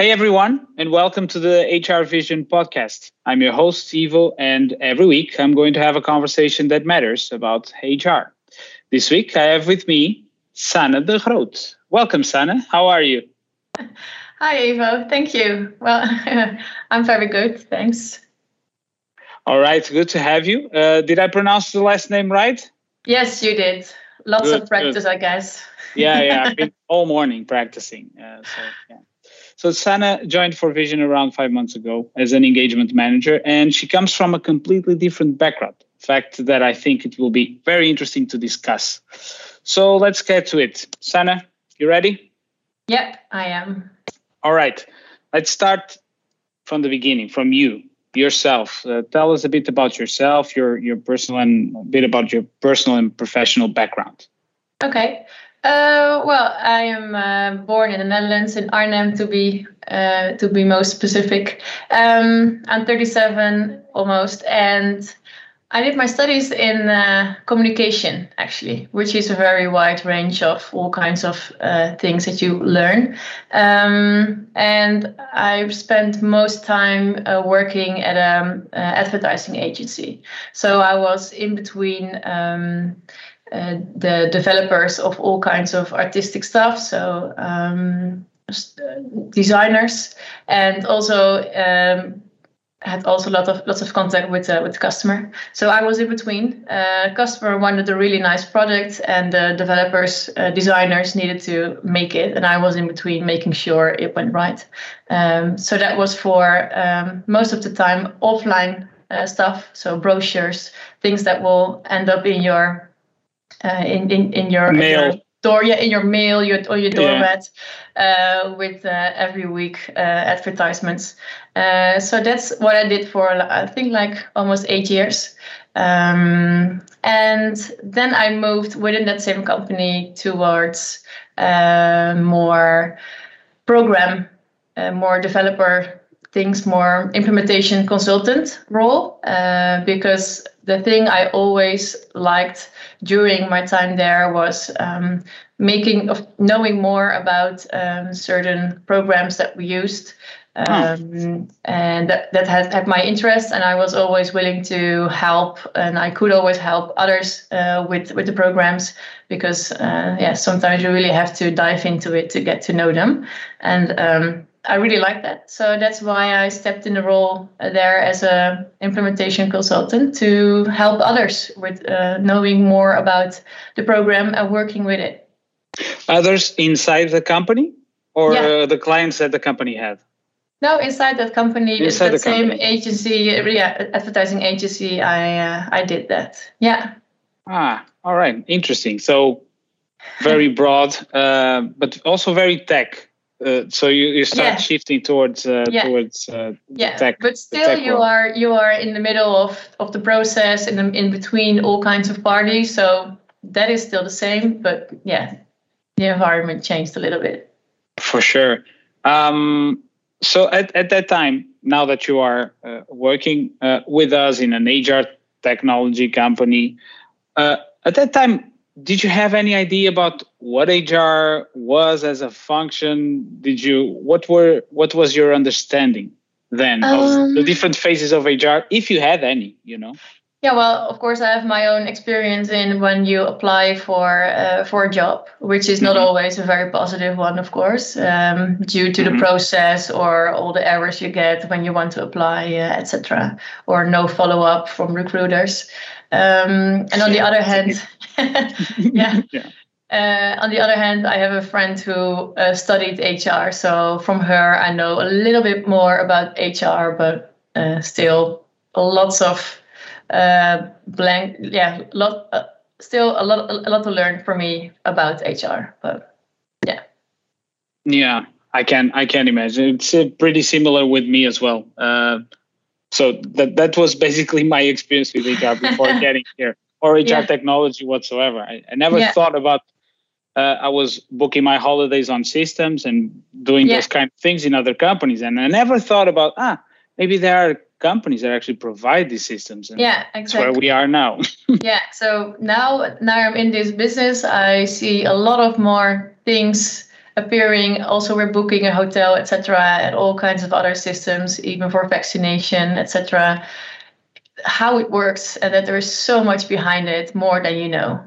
Hey everyone, and welcome to the HR Vision podcast. I'm your host, Ivo, and every week I'm going to have a conversation that matters about HR. This week I have with me Sana de Groot. Welcome, Sana. How are you? Hi, Ivo. Thank you. Well, I'm very good. Thanks. All right, good to have you. Uh, did I pronounce the last name right? Yes, you did. Lots good, of practice, good. I guess. yeah, yeah. I've been all morning practicing. Uh, so, yeah. So Sana joined For Vision around five months ago as an engagement manager, and she comes from a completely different background. Fact that I think it will be very interesting to discuss. So let's get to it. Sana, you ready? Yep, I am. All right. Let's start from the beginning, from you yourself. Uh, tell us a bit about yourself, your your personal and a bit about your personal and professional background. Okay. Uh, well, I am uh, born in the Netherlands, in Arnhem, to be uh, to be most specific. Um, I'm 37 almost, and I did my studies in uh, communication, actually, which is a very wide range of all kinds of uh, things that you learn. Um, and I spent most time uh, working at an um, advertising agency. So I was in between. Uh, the developers of all kinds of artistic stuff, so um, designers, and also um, had also lot of lots of contact with uh, with the customer. So I was in between. Uh, customer wanted a really nice product, and the developers, uh, designers needed to make it, and I was in between, making sure it went right. Um, so that was for um, most of the time offline uh, stuff, so brochures, things that will end up in your uh, in, in in your mail. Your, door yeah in your mail your, or your doormat yeah. uh, with uh, every week uh, advertisements uh, so that's what i did for i think like almost eight years um, and then i moved within that same company towards uh, more program uh, more developer things more implementation consultant role because the thing I always liked during my time there was um, making of knowing more about um, certain programs that we used. Um, and that, that had, had my interest and i was always willing to help and i could always help others uh, with with the programs because uh, yeah sometimes you really have to dive into it to get to know them and um, I really like that. So that's why I stepped in the role there as a implementation consultant to help others with uh, knowing more about the program and working with it. Others inside the company or yeah. uh, the clients that the company had? No, inside that company, inside the, the same company. agency, yeah, advertising agency. I uh, I did that. Yeah. Ah, all right, interesting. So very broad, uh, but also very tech uh, so you, you start yeah. shifting towards uh, yeah. towards uh, yeah. tech, but still you world. are you are in the middle of of the process and in between all kinds of parties. So that is still the same, but yeah, the environment changed a little bit. For sure. Um, so at at that time, now that you are uh, working uh, with us in an HR technology company, uh, at that time did you have any idea about what HR was as a function? Did you what were what was your understanding then um, of the different phases of HR, if you had any, you know? Yeah, well, of course, I have my own experience in when you apply for uh, for a job, which is not mm-hmm. always a very positive one, of course, um, due to mm-hmm. the process or all the errors you get when you want to apply, uh, etc., or no follow up from recruiters. Um, and on the other hand, yeah. yeah. Uh, on the other hand, I have a friend who uh, studied HR, so from her I know a little bit more about HR, but uh, still lots of uh, blank. Yeah, lot. Uh, still a lot, a lot to learn for me about HR, but yeah. Yeah, I can, I can imagine. It's uh, pretty similar with me as well. So that that was basically my experience with HR before getting here or HR yeah. technology whatsoever. I, I never yeah. thought about. Uh, I was booking my holidays on systems and doing yeah. those kind of things in other companies, and I never thought about ah maybe there are companies that actually provide these systems. And yeah, exactly. That's where we are now. yeah. So now now I'm in this business. I see a lot of more things appearing. Also, we're booking a hotel, etc., and all kinds of other systems, even for vaccination, etc. How it works, and that there is so much behind it, more than you know.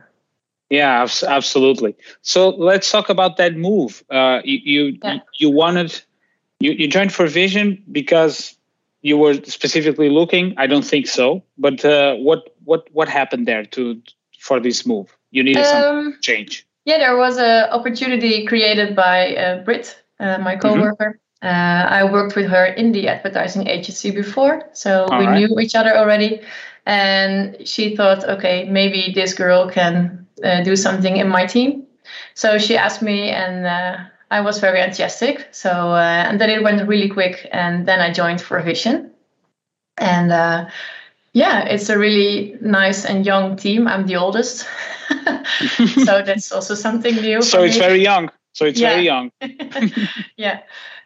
Yeah, absolutely. So let's talk about that move. Uh, you you, yeah. you wanted you, you joined for Vision because you were specifically looking. I don't think so. But uh, what what what happened there to for this move? You needed um, some change. Yeah, there was an opportunity created by uh, Brit, uh, my mm-hmm. coworker. Mm-hmm. I worked with her in the advertising agency before, so All we right. knew each other already. And she thought, okay, maybe this girl can uh, do something in my team. So she asked me, and uh, I was very enthusiastic. So uh, and then it went really quick, and then I joined ForVision, and uh, yeah, it's a really nice and young team. I'm the oldest, so that's also something new. So it's me. very young. So it's yeah. very young. yeah,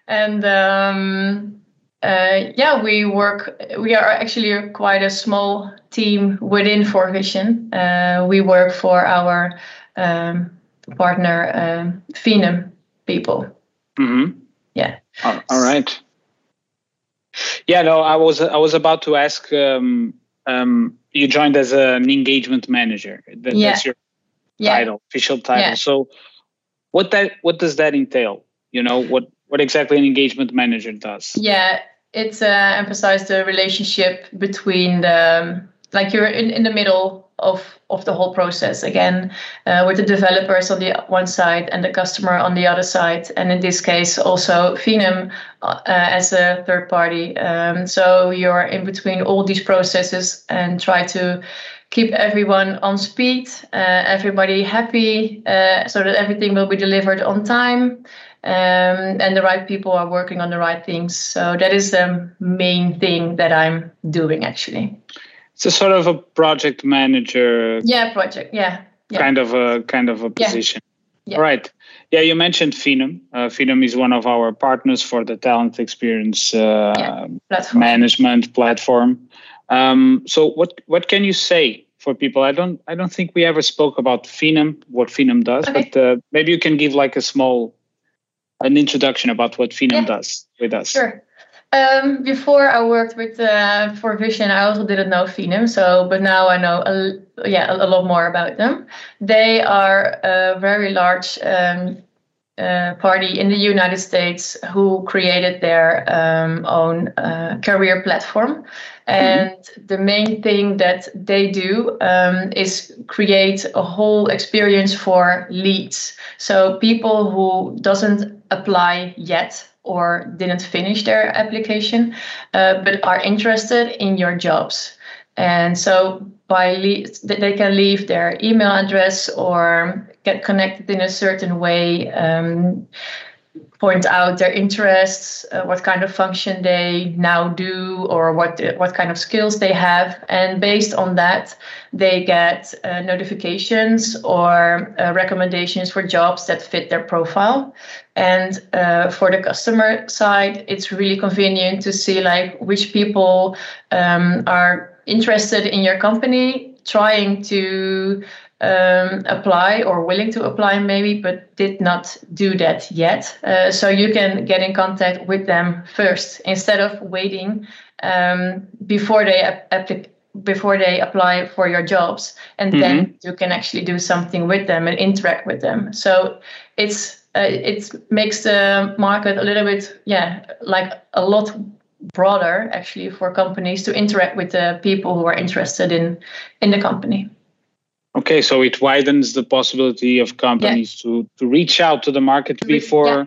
and um, uh, yeah, we work. We are actually quite a small team within ForVision. Uh, we work for our um, partner um, Phenom people. Mm-hmm. Yeah. all right. Yeah, no, I was I was about to ask. Um, um, you joined as an engagement manager. That, yeah. That's your yeah. title, official title. Yeah. So, what that what does that entail? You know what what exactly an engagement manager does? Yeah, it's uh, emphasize the relationship between the like you're in, in the middle of of the whole process. Again uh, with the developers on the one side and the customer on the other side and in this case also Phenom uh, as a third party. Um, so you're in between all these processes and try to keep everyone on speed uh, everybody happy uh, so that everything will be delivered on time um, and the right people are working on the right things. So that is the main thing that i'm doing actually it's a sort of a project manager. Yeah, project. Yeah. yeah. Kind of a kind of a position. Yeah. Right. Yeah, you mentioned Phenom. Uh, Phenom is one of our partners for the talent experience uh, yeah. platform. management platform. Um, so, what what can you say for people? I don't I don't think we ever spoke about Phenom, what Phenom does, okay. but uh, maybe you can give like a small an introduction about what Phenom yeah. does with us. Sure. Um, before I worked with uh, ForVision, I also didn't know Phenom. So, but now I know a, yeah a, a lot more about them. They are a very large um, uh, party in the United States who created their um, own uh, career platform. And mm-hmm. the main thing that they do um, is create a whole experience for leads. So people who doesn't apply yet or didn't finish their application, uh, but are interested in your jobs. And so by le- they can leave their email address or get connected in a certain way. Um, point out their interests, uh, what kind of function they now do, or what what kind of skills they have, and based on that, they get uh, notifications or uh, recommendations for jobs that fit their profile. And uh, for the customer side, it's really convenient to see like which people um, are interested in your company, trying to um, apply or willing to apply maybe, but did not do that yet. Uh, so you can get in contact with them first instead of waiting um, before they ap- before they apply for your jobs, and mm-hmm. then you can actually do something with them and interact with them. So it's uh, it makes the market a little bit yeah like a lot broader actually for companies to interact with the people who are interested in in the company. Okay, so it widens the possibility of companies yeah. to to reach out to the market before yeah.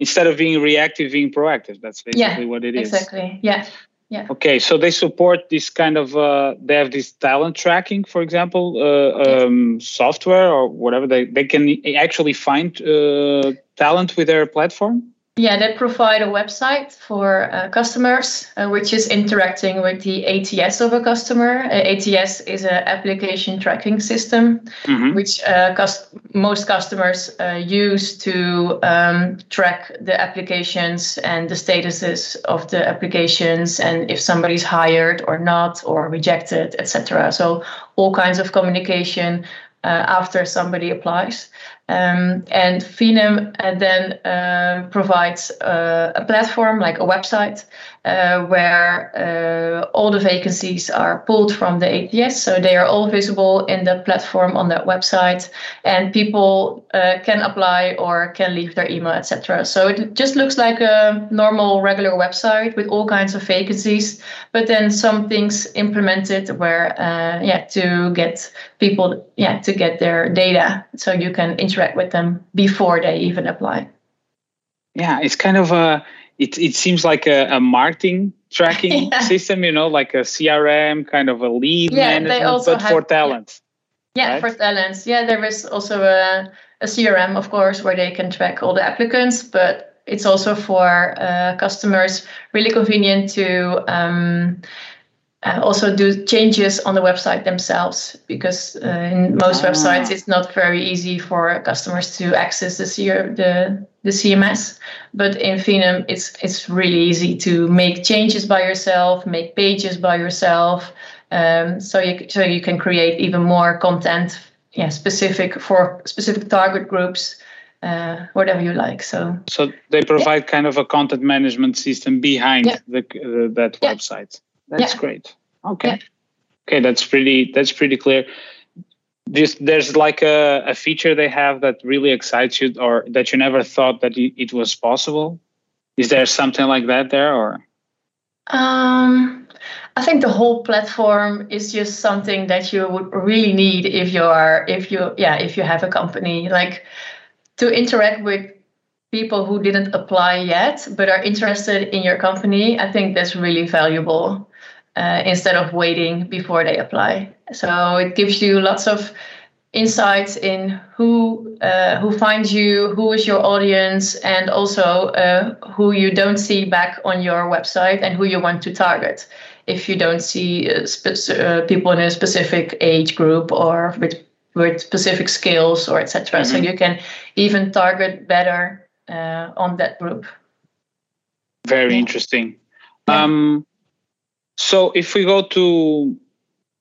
instead of being reactive, being proactive. That's basically yeah, what it is. Exactly. Yeah. Yeah. Okay, so they support this kind of uh, they have this talent tracking, for example, uh, um, software or whatever. They they can actually find uh, talent with their platform. Yeah, they provide a website for uh, customers, uh, which is interacting with the ATS of a customer. Uh, ATS is an application tracking system, mm-hmm. which uh, most customers uh, use to um, track the applications and the statuses of the applications, and if somebody's hired or not, or rejected, etc. So all kinds of communication uh, after somebody applies. Um, and Phenom uh, then uh, provides uh, a platform like a website uh, where uh, all the vacancies are pulled from the ATS. So they are all visible in the platform on that website, and people uh, can apply or can leave their email, etc. So it just looks like a normal, regular website with all kinds of vacancies, but then some things implemented where, yeah, to get people, yeah, to get their data, so you can interact with them before they even apply. Yeah, it's kind of a it, it seems like a, a marketing tracking yeah. system, you know, like a CRM kind of a lead yeah, management, but have, for talent. Yeah, right? for talents. Yeah, there is also a, a CRM, of course, where they can track all the applicants, but it's also for uh, customers really convenient to um, uh, also do changes on the website themselves because uh, in most ah. websites it's not very easy for customers to access the, C- the the CMS. But in Phenom, it's it's really easy to make changes by yourself, make pages by yourself. Um, so you so you can create even more content, yeah, specific for specific target groups. Uh, whatever you like. So so they provide yeah. kind of a content management system behind yeah. the uh, that yeah. website. That's great. Okay. Okay, that's pretty that's pretty clear. Just there's like a, a feature they have that really excites you or that you never thought that it was possible. Is there something like that there or? Um i think the whole platform is just something that you would really need if you are if you yeah if you have a company. Like to interact with people who didn't apply yet but are interested in your company i think that's really valuable uh, instead of waiting before they apply. So it gives you lots of insights in who uh, who finds you, who is your audience, and also uh, who you don't see back on your website and who you want to target. If you don't see uh, spe- uh, people in a specific age group or with with specific skills or etc., mm-hmm. so you can even target better uh, on that group. Very yeah. interesting. Yeah. Um, so if we go to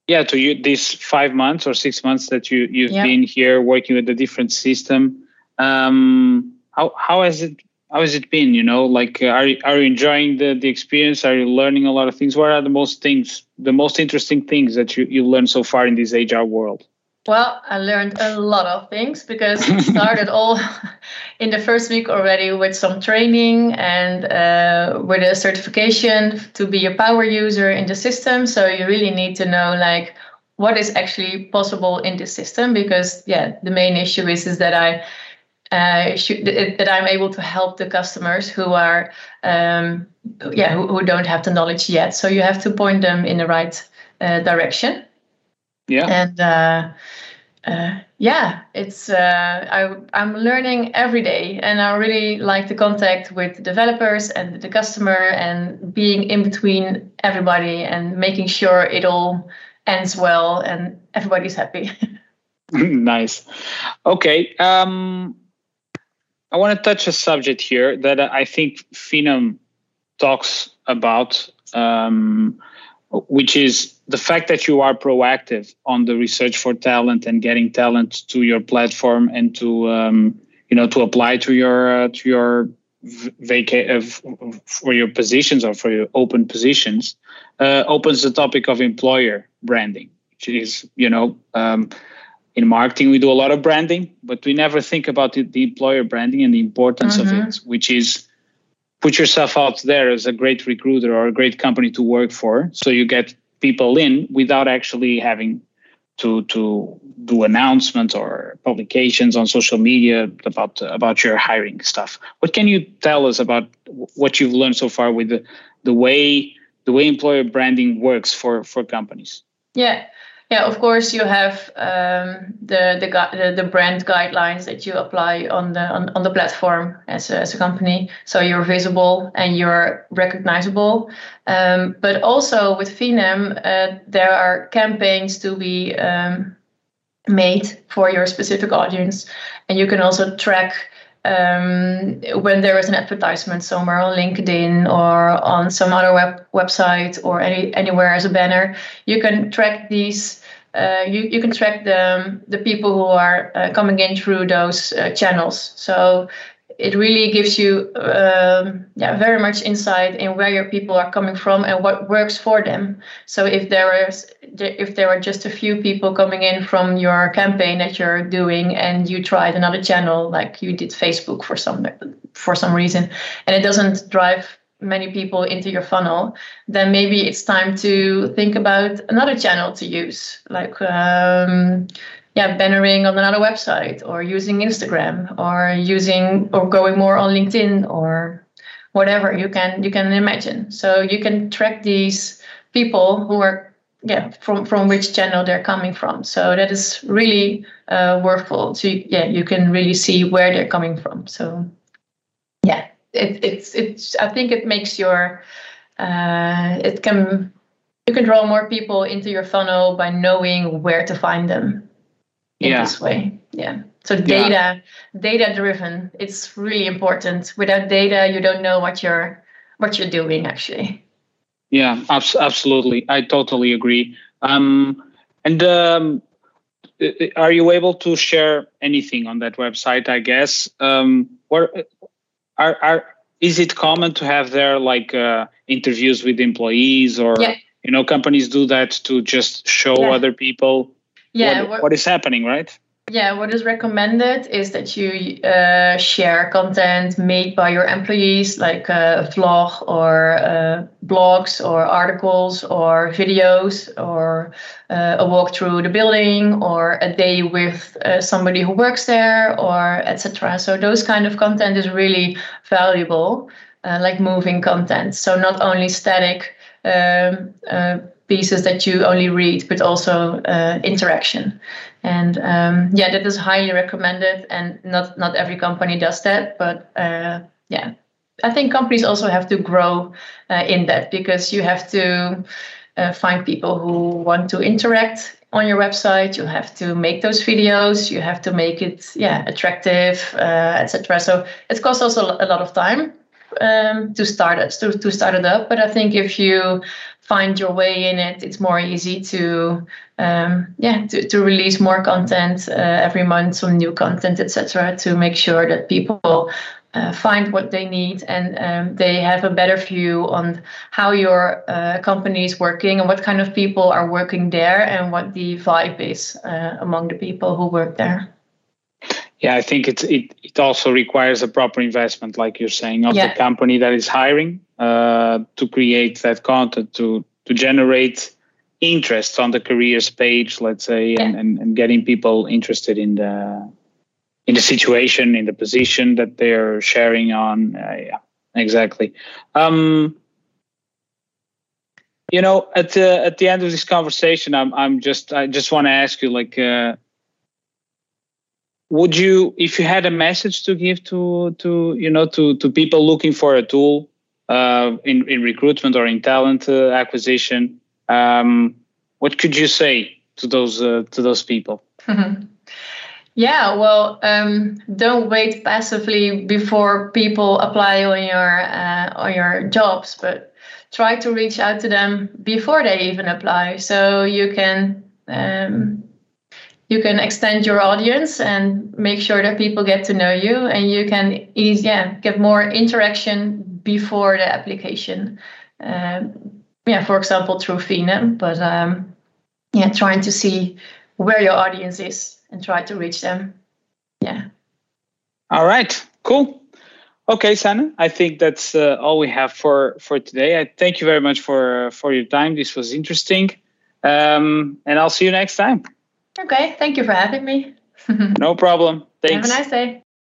yeah to you these five months or six months that you you've yeah. been here working with a different system, um, how how has it how has it been? You know, like uh, are you, are you enjoying the the experience? Are you learning a lot of things? What are the most things, the most interesting things that you you learned so far in this HR world? Well, I learned a lot of things because it started all in the first week already with some training and uh, with a certification to be a power user in the system. So you really need to know like what is actually possible in the system because yeah, the main issue is is that I uh, should, that I'm able to help the customers who are um, yeah who, who, don't have the knowledge yet. So you have to point them in the right uh, direction. Yeah. And uh, uh, yeah, it's uh, I, I'm learning every day, and I really like the contact with developers and the customer, and being in between everybody and making sure it all ends well and everybody's happy. nice. Okay. Um, I want to touch a subject here that I think Phenom talks about, um, which is the fact that you are proactive on the research for talent and getting talent to your platform and to um, you know to apply to your uh, to your vacate uh, for your positions or for your open positions uh, opens the topic of employer branding which is you know um, in marketing we do a lot of branding but we never think about the, the employer branding and the importance mm-hmm. of it which is put yourself out there as a great recruiter or a great company to work for so you get people in without actually having to to do announcements or publications on social media about about your hiring stuff. What can you tell us about what you've learned so far with the the way the way employer branding works for for companies? Yeah, yeah, of course, you have um, the, the the brand guidelines that you apply on the on, on the platform as a, as a company, so you're visible and you're recognizable. Um, but also with Phenom, uh, there are campaigns to be um, made for your specific audience, and you can also track um, when there is an advertisement somewhere on LinkedIn or on some other web website or any anywhere as a banner, you can track these uh, you, you can track the, the people who are uh, coming in through those uh, channels. So it really gives you um, yeah, very much insight in where your people are coming from and what works for them. So if there is if there are just a few people coming in from your campaign that you're doing and you tried another channel like you did Facebook for some for some reason and it doesn't drive many people into your funnel, then maybe it's time to think about another channel to use, like um, yeah, bannering on another website, or using Instagram, or using or going more on LinkedIn, or whatever you can you can imagine. So you can track these people who are yeah from from which channel they're coming from. So that is really uh, worthful. So yeah, you can really see where they're coming from. So it, it's it's I think it makes your uh, it can you can draw more people into your funnel by knowing where to find them in yeah. this way. Yeah. So data yeah. data driven. It's really important. Without data, you don't know what you're what you're doing actually. Yeah, abs- absolutely. I totally agree. Um, and um, are you able to share anything on that website? I guess. Um, where are, are is it common to have there like uh, interviews with employees or yeah. you know companies do that to just show yeah. other people yeah, what, what is happening right yeah, what is recommended is that you uh, share content made by your employees, like a vlog or uh, blogs or articles or videos or uh, a walk through the building or a day with uh, somebody who works there or etc. So those kind of content is really valuable, uh, like moving content. So not only static. Um, uh, pieces that you only read, but also uh, interaction. And um, yeah, that is highly recommended. And not not every company does that, but uh, yeah, I think companies also have to grow uh, in that because you have to uh, find people who want to interact on your website. You have to make those videos. You have to make it yeah attractive, uh, etc. So it costs also a lot of time um, to start it to, to start it up. But I think if you find your way in it, it's more easy to um, yeah to, to release more content uh, every month, some new content, etc. To make sure that people uh, find what they need and um, they have a better view on how your uh, company is working and what kind of people are working there and what the vibe is uh, among the people who work there. Yeah, I think it's it, it also requires a proper investment, like you're saying, of yeah. the company that is hiring uh, to create that content to to generate interest on the careers page, let's say, yeah. and, and, and getting people interested in the in the situation, in the position that they're sharing on. Uh, yeah, exactly. Um, you know, at the at the end of this conversation, I'm I'm just I just want to ask you, like, uh, would you if you had a message to give to to you know to to people looking for a tool uh, in in recruitment or in talent uh, acquisition um, what could you say to those uh, to those people mm-hmm. yeah well um, don't wait passively before people apply on your uh, on your jobs but try to reach out to them before they even apply so you can um, you can extend your audience and make sure that people get to know you and you can ease, yeah, get more interaction before the application. Um, yeah, for example, through Fine, but um, yeah, trying to see where your audience is and try to reach them. Yeah. All right, cool. Okay, Sanne, I think that's uh, all we have for for today. I thank you very much for for your time. This was interesting, um, and I'll see you next time. Okay, thank you for having me. no problem. Thanks. Have a nice day.